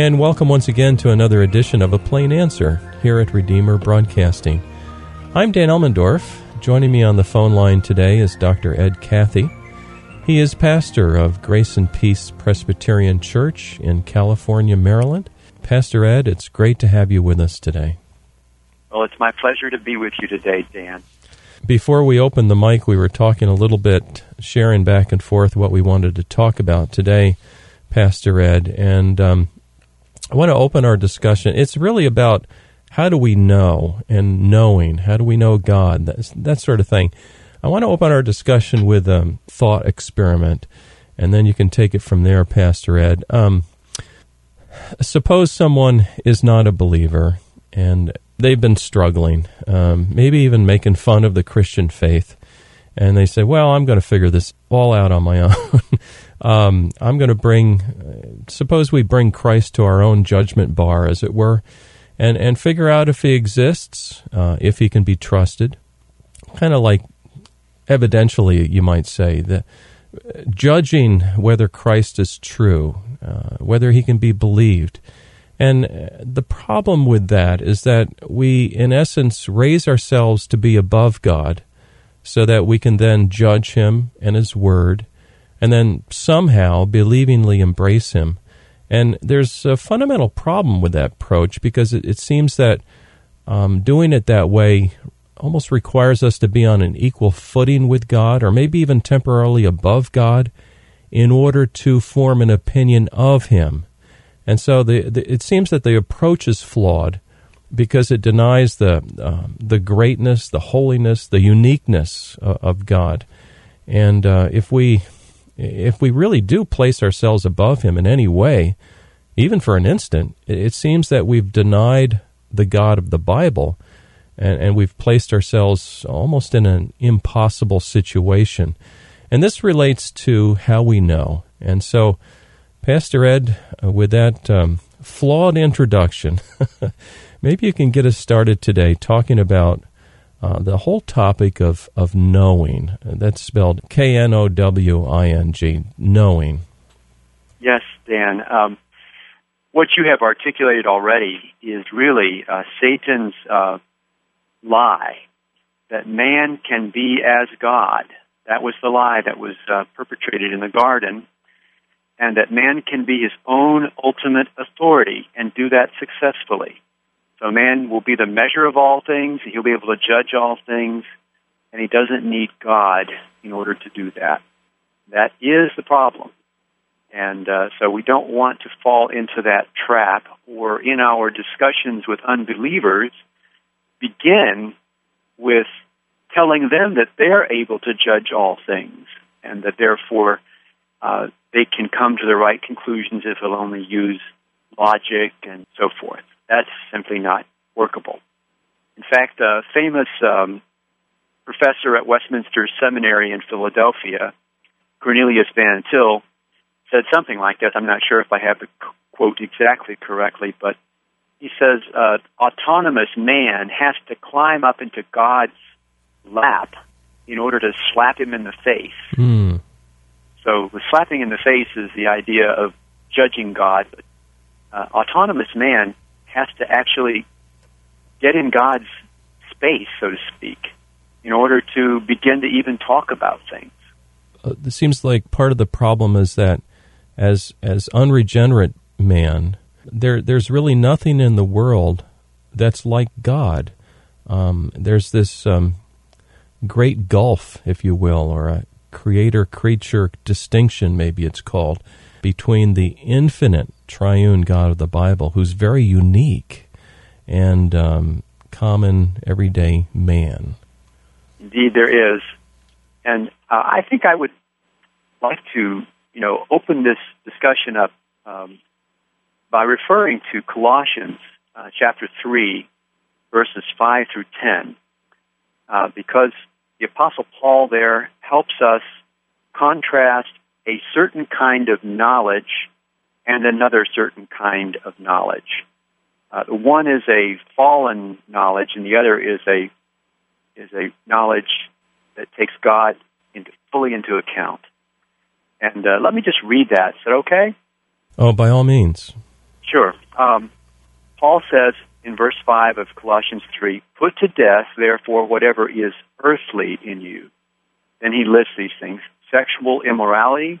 and welcome once again to another edition of A Plain Answer here at Redeemer Broadcasting. I'm Dan Elmendorf. Joining me on the phone line today is Dr. Ed Cathy. He is pastor of Grace and Peace Presbyterian Church in California, Maryland. Pastor Ed, it's great to have you with us today. Well, it's my pleasure to be with you today, Dan. Before we opened the mic, we were talking a little bit, sharing back and forth what we wanted to talk about today, Pastor Ed. And um, I want to open our discussion. It's really about how do we know and knowing. How do we know God? That, that sort of thing. I want to open our discussion with a thought experiment, and then you can take it from there, Pastor Ed. Um, suppose someone is not a believer and they've been struggling, um, maybe even making fun of the Christian faith. And they say, well, I'm going to figure this all out on my own. Um, I'm going to bring, uh, suppose we bring Christ to our own judgment bar, as it were, and, and figure out if he exists, uh, if he can be trusted. Kind of like, evidentially, you might say, that judging whether Christ is true, uh, whether he can be believed and uh, the problem with that is that we, in essence, raise ourselves to be above God so that we can then judge Him and His Word and then somehow believingly embrace Him. And there's a fundamental problem with that approach because it, it seems that um, doing it that way almost requires us to be on an equal footing with God or maybe even temporarily above God in order to form an opinion of Him and so the, the, it seems that the approach is flawed because it denies the, uh, the greatness, the holiness, the uniqueness uh, of God. And uh, if, we, if we really do place ourselves above Him in any way, even for an instant, it seems that we've denied the God of the Bible and, and we've placed ourselves almost in an impossible situation. And this relates to how we know. And so, Pastor Ed, uh, with that um, flawed introduction, maybe you can get us started today talking about uh, the whole topic of, of knowing. That's spelled K N O W I N G, knowing. Yes, Dan. Um, what you have articulated already is really uh, Satan's uh, lie that man can be as God. That was the lie that was uh, perpetrated in the garden and that man can be his own ultimate authority and do that successfully. So man will be the measure of all things, he'll be able to judge all things, and he doesn't need God in order to do that. That is the problem. And uh, so we don't want to fall into that trap or in our discussions with unbelievers begin with telling them that they're able to judge all things and that therefore uh, they can come to the right conclusions if they'll only use logic and so forth. That's simply not workable. In fact, a famous um, professor at Westminster Seminary in Philadelphia, Cornelius Van Til, said something like this. I'm not sure if I have the quote exactly correctly, but he says, uh, autonomous man has to climb up into God's lap in order to slap him in the face. Mm. So the slapping in the face is the idea of judging God. But, uh, autonomous man has to actually get in God's space, so to speak, in order to begin to even talk about things. Uh, it seems like part of the problem is that as as unregenerate man, there there's really nothing in the world that's like God. Um, there's this um, great gulf, if you will, or a, creator creature distinction, maybe it's called, between the infinite triune God of the Bible, who's very unique, and um, common everyday man. Indeed, there is. And uh, I think I would like to, you know, open this discussion up um, by referring to Colossians uh, chapter 3, verses 5 through 10, uh, because the Apostle Paul there helps us contrast a certain kind of knowledge and another certain kind of knowledge. Uh, one is a fallen knowledge, and the other is a is a knowledge that takes God into, fully into account. And uh, let me just read that. Is that okay? Oh, by all means. Sure. Um, Paul says in verse 5 of Colossians 3 Put to death, therefore, whatever is earthly in you. Then he lists these things sexual immorality,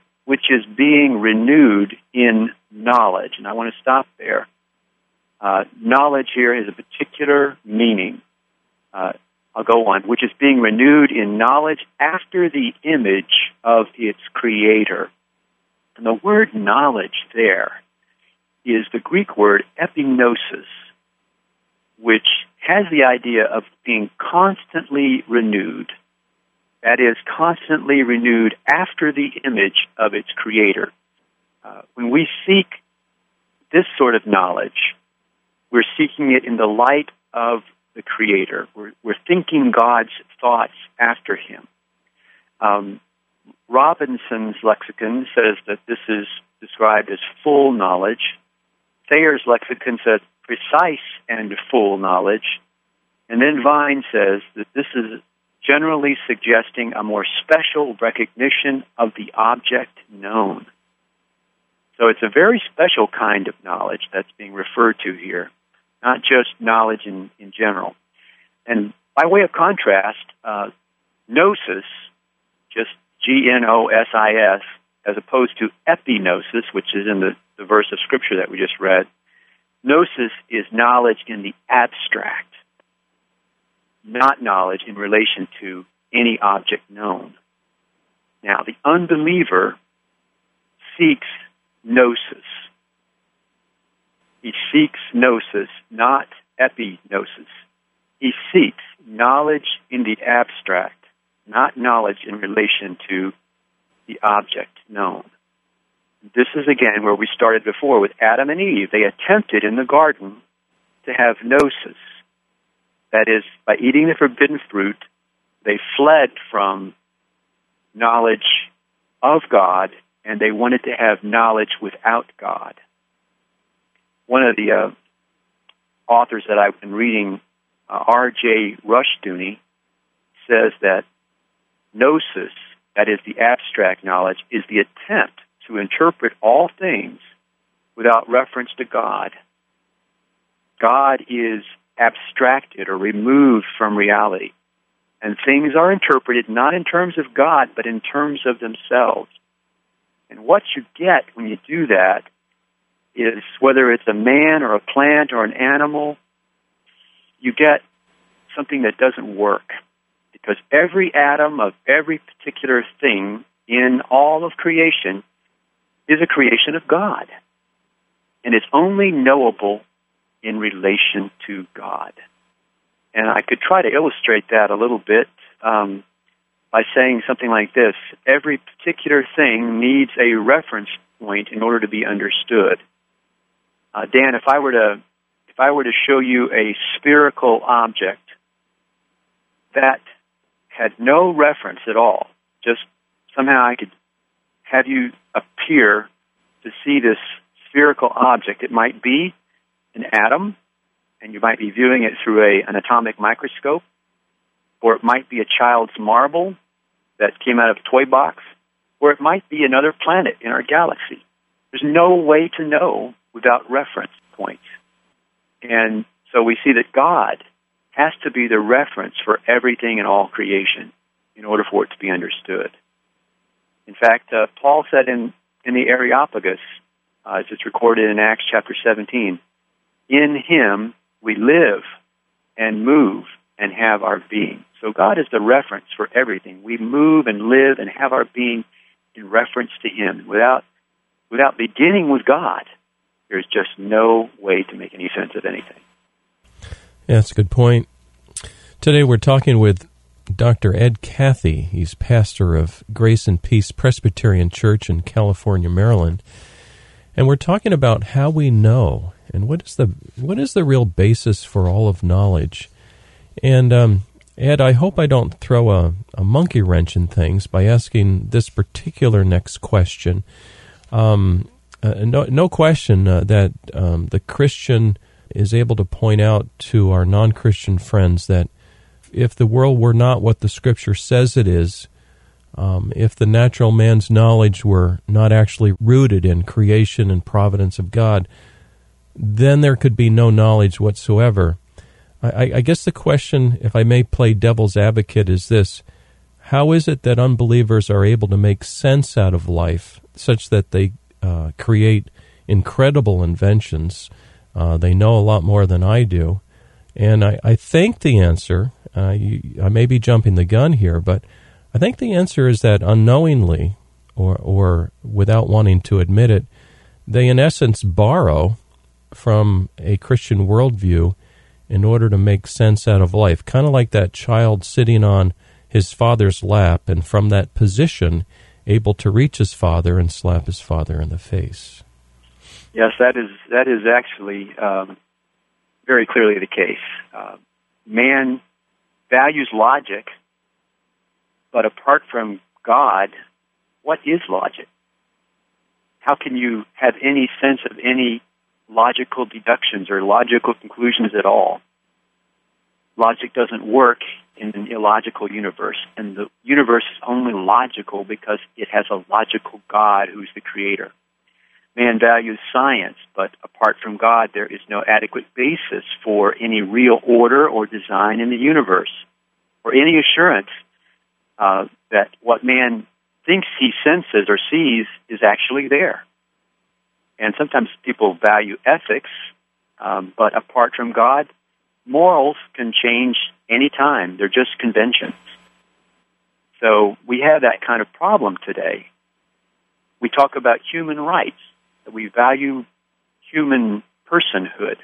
which is being renewed in knowledge. And I want to stop there. Uh, knowledge here has a particular meaning. Uh, I'll go on, which is being renewed in knowledge after the image of its creator. And the word knowledge there is the Greek word epignosis, which has the idea of being constantly renewed. That is, constantly renewed after the image of its creator. Uh, when we seek this sort of knowledge, we're seeking it in the light of the Creator. We're, we're thinking God's thoughts after Him. Um, Robinson's lexicon says that this is described as full knowledge. Thayer's lexicon says precise and full knowledge. And then Vine says that this is generally suggesting a more special recognition of the object known. So it's a very special kind of knowledge that's being referred to here not just knowledge in, in general. And by way of contrast, uh, gnosis, just G N O S I S, as opposed to epignosis, which is in the, the verse of scripture that we just read, gnosis is knowledge in the abstract, not knowledge in relation to any object known. Now, the unbeliever seeks gnosis he seeks gnosis, not epignosis. He seeks knowledge in the abstract, not knowledge in relation to the object known. This is again where we started before with Adam and Eve. They attempted in the garden to have gnosis. That is, by eating the forbidden fruit, they fled from knowledge of God and they wanted to have knowledge without God one of the uh, authors that I've been reading, uh, R.J. Rushdoony, says that gnosis, that is the abstract knowledge, is the attempt to interpret all things without reference to God. God is abstracted or removed from reality. And things are interpreted not in terms of God, but in terms of themselves. And what you get when you do that is whether it's a man or a plant or an animal, you get something that doesn't work. Because every atom of every particular thing in all of creation is a creation of God. And it's only knowable in relation to God. And I could try to illustrate that a little bit um, by saying something like this Every particular thing needs a reference point in order to be understood. Uh, Dan, if I were to if I were to show you a spherical object that had no reference at all, just somehow I could have you appear to see this spherical object. It might be an atom, and you might be viewing it through a, an atomic microscope, or it might be a child's marble that came out of a toy box, or it might be another planet in our galaxy. There's no way to know without reference points. And so we see that God has to be the reference for everything in all creation in order for it to be understood. In fact, uh, Paul said in, in the Areopagus, uh, as it's recorded in Acts chapter 17, in him we live and move and have our being. So God is the reference for everything. We move and live and have our being in reference to him. Without, without beginning with God, there's just no way to make any sense of anything. Yeah, that's a good point. Today we're talking with Dr. Ed Cathy. He's pastor of Grace and Peace Presbyterian Church in California, Maryland. And we're talking about how we know and what is the what is the real basis for all of knowledge. And um, Ed, I hope I don't throw a, a monkey wrench in things by asking this particular next question. Um, uh, no, no question uh, that um, the Christian is able to point out to our non Christian friends that if the world were not what the Scripture says it is, um, if the natural man's knowledge were not actually rooted in creation and providence of God, then there could be no knowledge whatsoever. I, I guess the question, if I may play devil's advocate, is this How is it that unbelievers are able to make sense out of life such that they uh, create incredible inventions? Uh, they know a lot more than I do. And I, I think the answer, uh, you, I may be jumping the gun here, but I think the answer is that unknowingly or, or without wanting to admit it, they in essence borrow from a Christian worldview in order to make sense out of life. Kind of like that child sitting on his father's lap and from that position able to reach his father and slap his father in the face. Yes, that is that is actually um, very clearly the case. Uh, man values logic, but apart from God, what is logic? How can you have any sense of any logical deductions or logical conclusions at all? Logic doesn't work in an illogical universe, and the universe is only logical because it has a logical God who's the creator. Man values science, but apart from God, there is no adequate basis for any real order or design in the universe, or any assurance uh, that what man thinks he senses or sees is actually there. And sometimes people value ethics, um, but apart from God, morals can change any time. They're just conventions. So we have that kind of problem today. We talk about human rights that we value human personhood.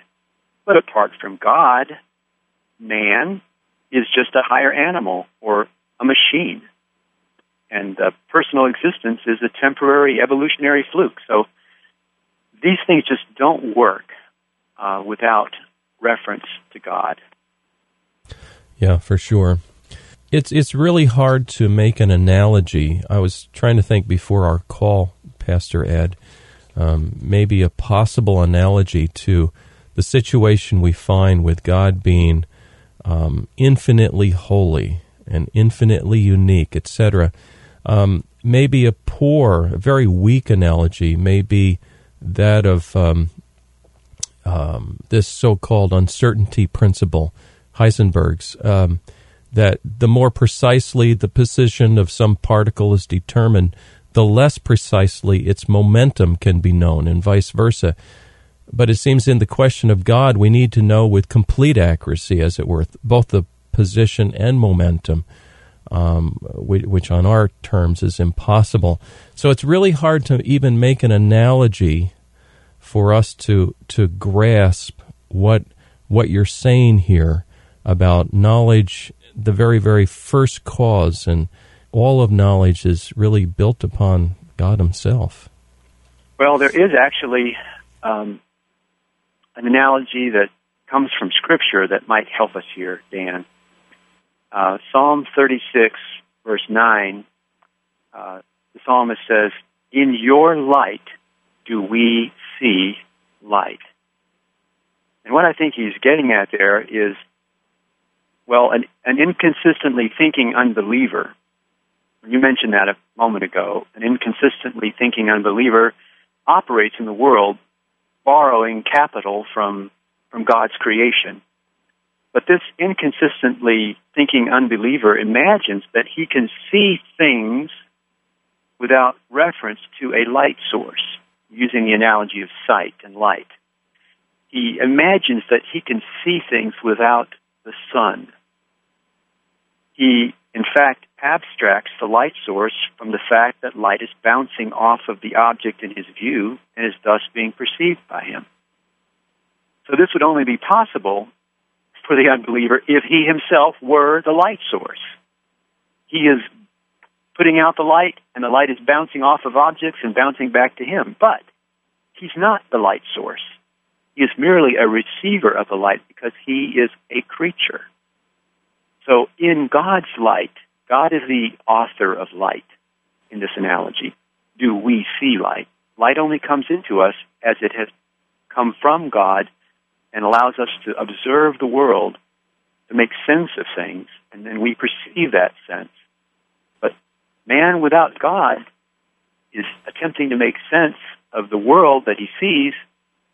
But apart from God, man is just a higher animal or a machine. And uh, personal existence is a temporary evolutionary fluke. So these things just don't work uh, without reference to God. Yeah, for sure. It's it's really hard to make an analogy. I was trying to think before our call, Pastor Ed, um, maybe a possible analogy to the situation we find with God being um, infinitely holy and infinitely unique, etc. Um, maybe a poor, a very weak analogy may be that of um, um, this so-called uncertainty principle, Heisenberg's. Um, that the more precisely the position of some particle is determined, the less precisely its momentum can be known, and vice versa. But it seems in the question of God, we need to know with complete accuracy, as it were, both the position and momentum, um, which on our terms is impossible. So it's really hard to even make an analogy for us to to grasp what what you're saying here about knowledge, the very very first cause and all of knowledge is really built upon God Himself. Well, there is actually um, an analogy that comes from Scripture that might help us here, Dan. Uh, Psalm 36, verse 9, uh, the psalmist says, In your light do we see light. And what I think he's getting at there is, well, an, an inconsistently thinking unbeliever you mentioned that a moment ago. An inconsistently thinking unbeliever operates in the world borrowing capital from, from God's creation. But this inconsistently thinking unbeliever imagines that he can see things without reference to a light source, using the analogy of sight and light. He imagines that he can see things without the sun. He, in fact, abstracts the light source from the fact that light is bouncing off of the object in his view and is thus being perceived by him. So this would only be possible for the unbeliever if he himself were the light source. He is putting out the light and the light is bouncing off of objects and bouncing back to him. But he's not the light source. He is merely a receiver of the light because he is a creature. So in God's light, God is the author of light in this analogy. Do we see light? Light only comes into us as it has come from God and allows us to observe the world, to make sense of things, and then we perceive that sense. But man without God is attempting to make sense of the world that he sees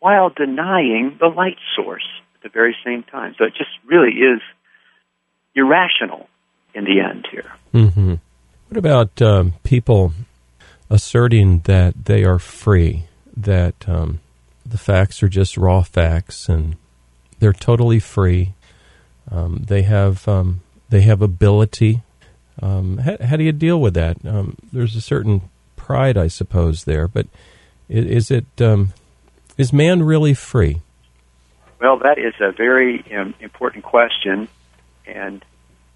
while denying the light source at the very same time. So it just really is irrational in the end here. Mm-hmm. What about um, people asserting that they are free, that um, the facts are just raw facts and they're totally free? Um, they have um, they have ability. Um, how, how, do you deal with that? Um, there's a certain pride, I suppose, there, but is, is it is man really free? Well, that is a very important question, and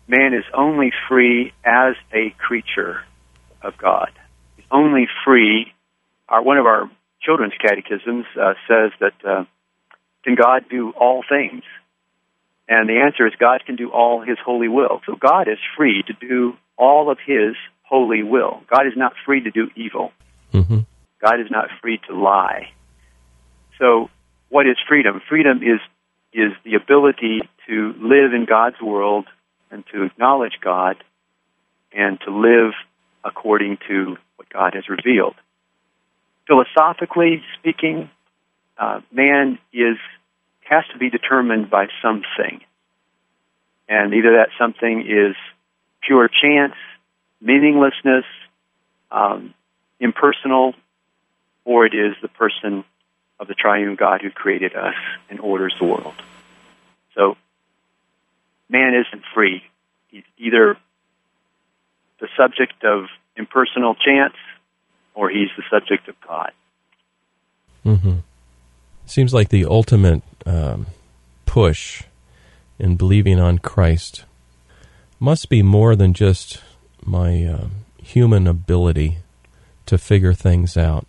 man is only free as a creature of God. He's only free. Our, one of our children's catechisms uh, says that uh, can God do all things? And the answer is God can do all His holy will. So God is free to do all of His holy will. God is not free to do evil. Mm-hmm. God is not free to lie. So, what is freedom? Freedom is is the ability to live in God's world and to acknowledge God and to live according to what God has revealed. Philosophically speaking, uh, man is has to be determined by something, and either that something is pure chance, meaninglessness, um, impersonal, or it is the person of the triune God who created us and orders the world. So man isn't free. He's either the subject of impersonal chance or he's the subject of God. Mm-hmm. Seems like the ultimate um, push in believing on Christ must be more than just my uh, human ability to figure things out.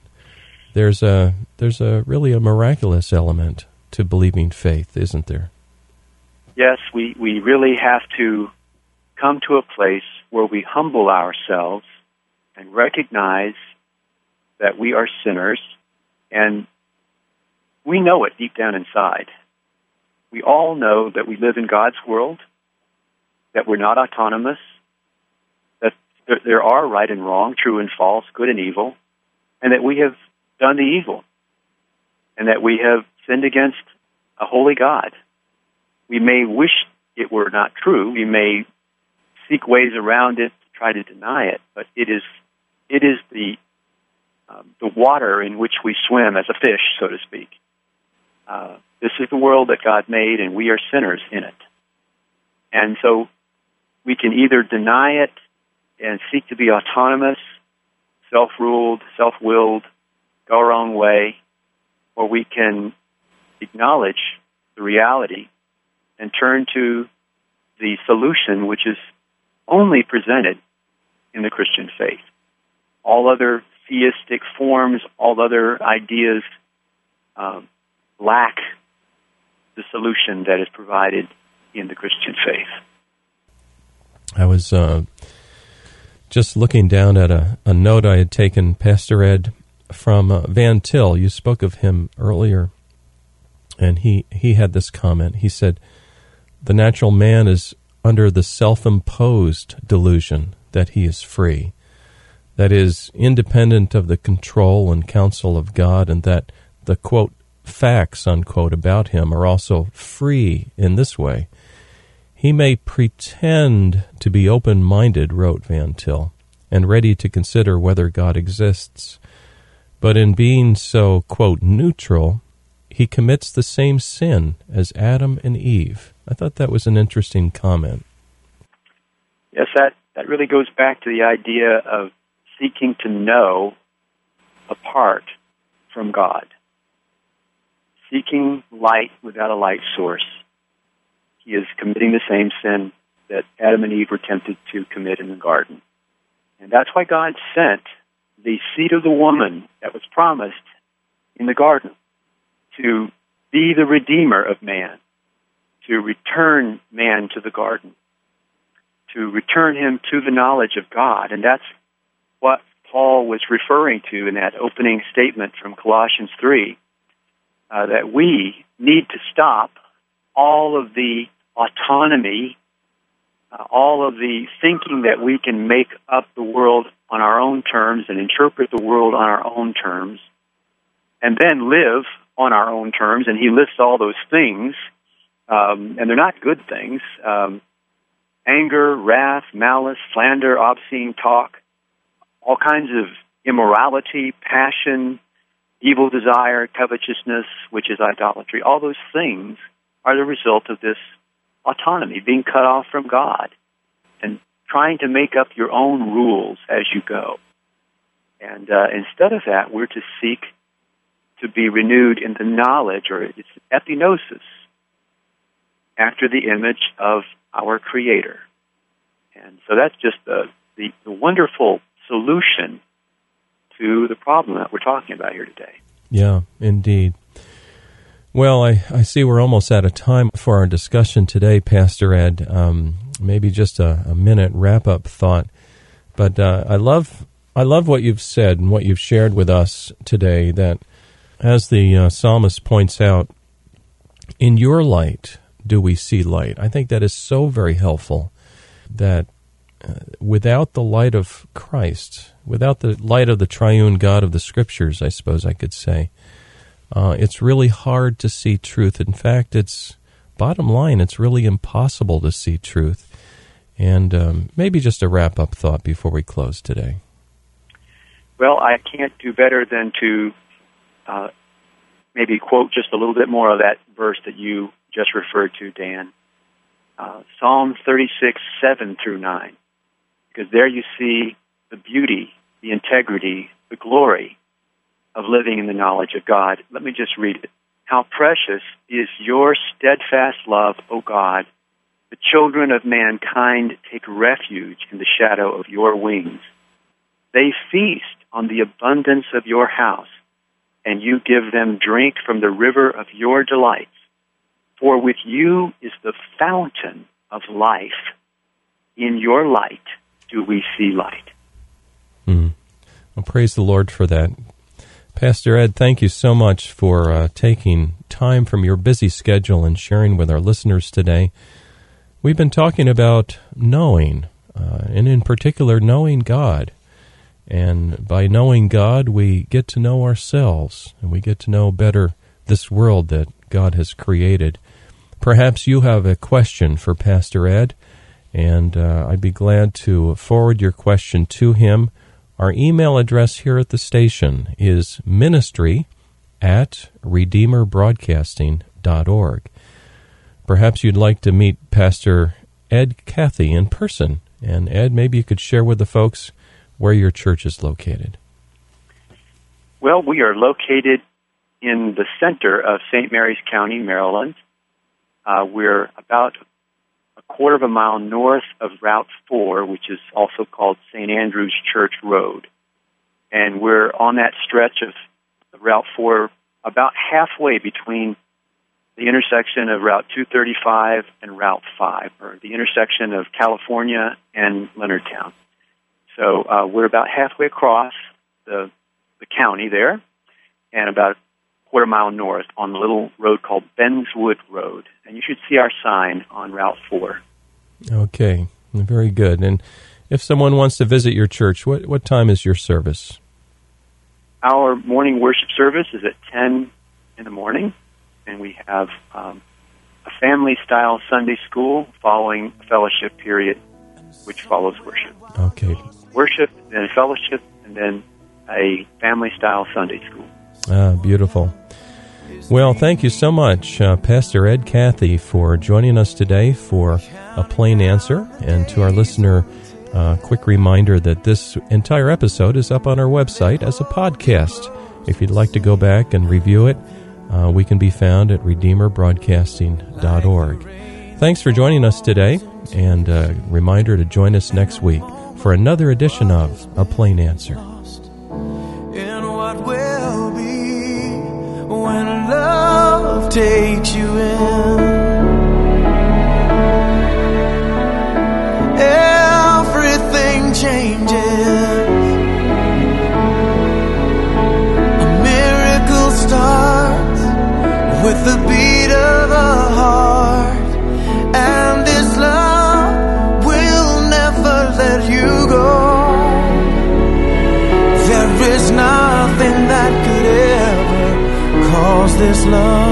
There's a there's a really a miraculous element to believing faith, isn't there? yes, we, we really have to come to a place where we humble ourselves and recognize that we are sinners and we know it deep down inside. We all know that we live in God's world, that we're not autonomous, that there are right and wrong, true and false, good and evil, and that we have done the evil, and that we have sinned against a holy God we may wish it were not true. We may seek ways around it to try to deny it, but it is it is the um, the water in which we swim as a fish, so to speak. Uh, this is the world that God made, and we are sinners in it. And so we can either deny it and seek to be autonomous, self ruled, self willed, go our own way, or we can acknowledge the reality and turn to the solution which is only presented in the Christian faith. All other theistic forms, all other ideas um, lack the solution that is provided in the Christian faith. I was uh, just looking down at a, a, note I had taken, Pastor Ed, from uh, Van Til. You spoke of him earlier, and he, he had this comment. He said, the natural man is under the self imposed delusion that he is free, that is independent of the control and counsel of God, and that the quote facts unquote about him are also free in this way. He may pretend to be open minded, wrote Van Til, and ready to consider whether God exists, but in being so, quote, neutral, he commits the same sin as Adam and Eve. I thought that was an interesting comment. Yes, that, that really goes back to the idea of seeking to know apart from God. Seeking light without a light source. He is committing the same sin that Adam and Eve were tempted to commit in the garden. And that's why God sent the seed of the woman that was promised in the garden, to be the redeemer of man, to return man to the garden, to return him to the knowledge of God. And that's what Paul was referring to in that opening statement from Colossians 3 uh, that we need to stop all of the autonomy, uh, all of the thinking that we can make up the world on our own terms and interpret the world on our own terms, and then live on our own terms. And he lists all those things, um, and they're not good things um, anger, wrath, malice, slander, obscene talk, all kinds of immorality, passion, evil desire, covetousness, which is idolatry. All those things are the result of this autonomy, being cut off from God and trying to make up your own rules as you go. And uh, instead of that, we're to seek to be renewed in the knowledge, or it's epignosis, after the image of our Creator. And so that's just the, the, the wonderful solution to the problem that we're talking about here today. Yeah, indeed. Well, I, I see we're almost out of time for our discussion today, Pastor Ed. Um, maybe just a, a minute wrap up thought. But uh, I love I love what you've said and what you've shared with us today. That, as the uh, psalmist points out, in your light do we see light. I think that is so very helpful. That uh, without the light of Christ, without the light of the triune God of the Scriptures, I suppose I could say, uh, it's really hard to see truth. In fact, it's bottom line, it's really impossible to see truth. And um, maybe just a wrap up thought before we close today. Well, I can't do better than to uh, maybe quote just a little bit more of that verse that you just referred to, Dan. Uh, Psalm 36, 7 through 9 because there you see the beauty, the integrity, the glory of living in the knowledge of God. Let me just read it. How precious is your steadfast love, O God. The children of mankind take refuge in the shadow of your wings. They feast on the abundance of your house, and you give them drink from the river of your delights. For with you is the fountain of life. In your light do we see light. Mm. Well, praise the Lord for that. Pastor Ed, thank you so much for uh, taking time from your busy schedule and sharing with our listeners today. We've been talking about knowing, uh, and in particular, knowing God. And by knowing God, we get to know ourselves, and we get to know better this world that God has created. Perhaps you have a question for Pastor Ed and uh, I'd be glad to forward your question to him. Our email address here at the station is ministry at redeemerbroadcasting.org. Perhaps you'd like to meet Pastor Ed Cathy in person. And Ed, maybe you could share with the folks where your church is located. Well, we are located in the center of St. Mary's County, Maryland. Uh, we're about a quarter of a mile north of Route 4, which is also called St. Andrew's Church Road. And we're on that stretch of Route 4 about halfway between the intersection of Route 235 and Route 5, or the intersection of California and Leonardtown. So uh, we're about halfway across the, the county there, and about quarter mile north on a little road called Benswood Road and you should see our sign on Route 4. Okay, very good. And if someone wants to visit your church, what, what time is your service? Our morning worship service is at 10 in the morning, and we have um, a family style Sunday school following a fellowship period, which follows worship. Okay. Worship, then fellowship, and then a family style Sunday school. Ah, beautiful. Well, thank you so much, uh, Pastor Ed Cathy, for joining us today for a plain answer. And to our listener, uh, quick reminder that this entire episode is up on our website as a podcast. If you'd like to go back and review it, uh, we can be found at redeemerbroadcasting.org. Thanks for joining us today, and a uh, reminder to join us next week for another edition of A Plain Answer. Takes you in. Everything changes. A miracle starts with the beat of a heart, and this love will never let you go. There is nothing that could ever cause this love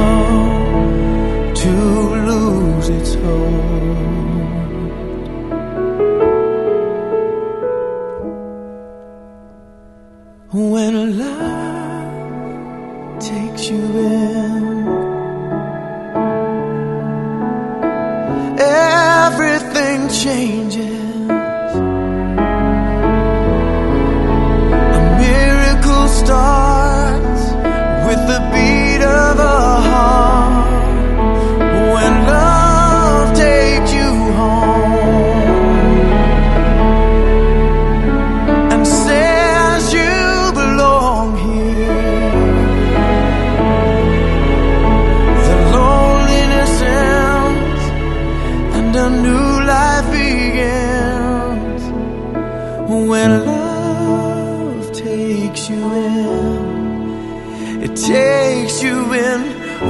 It takes you in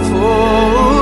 for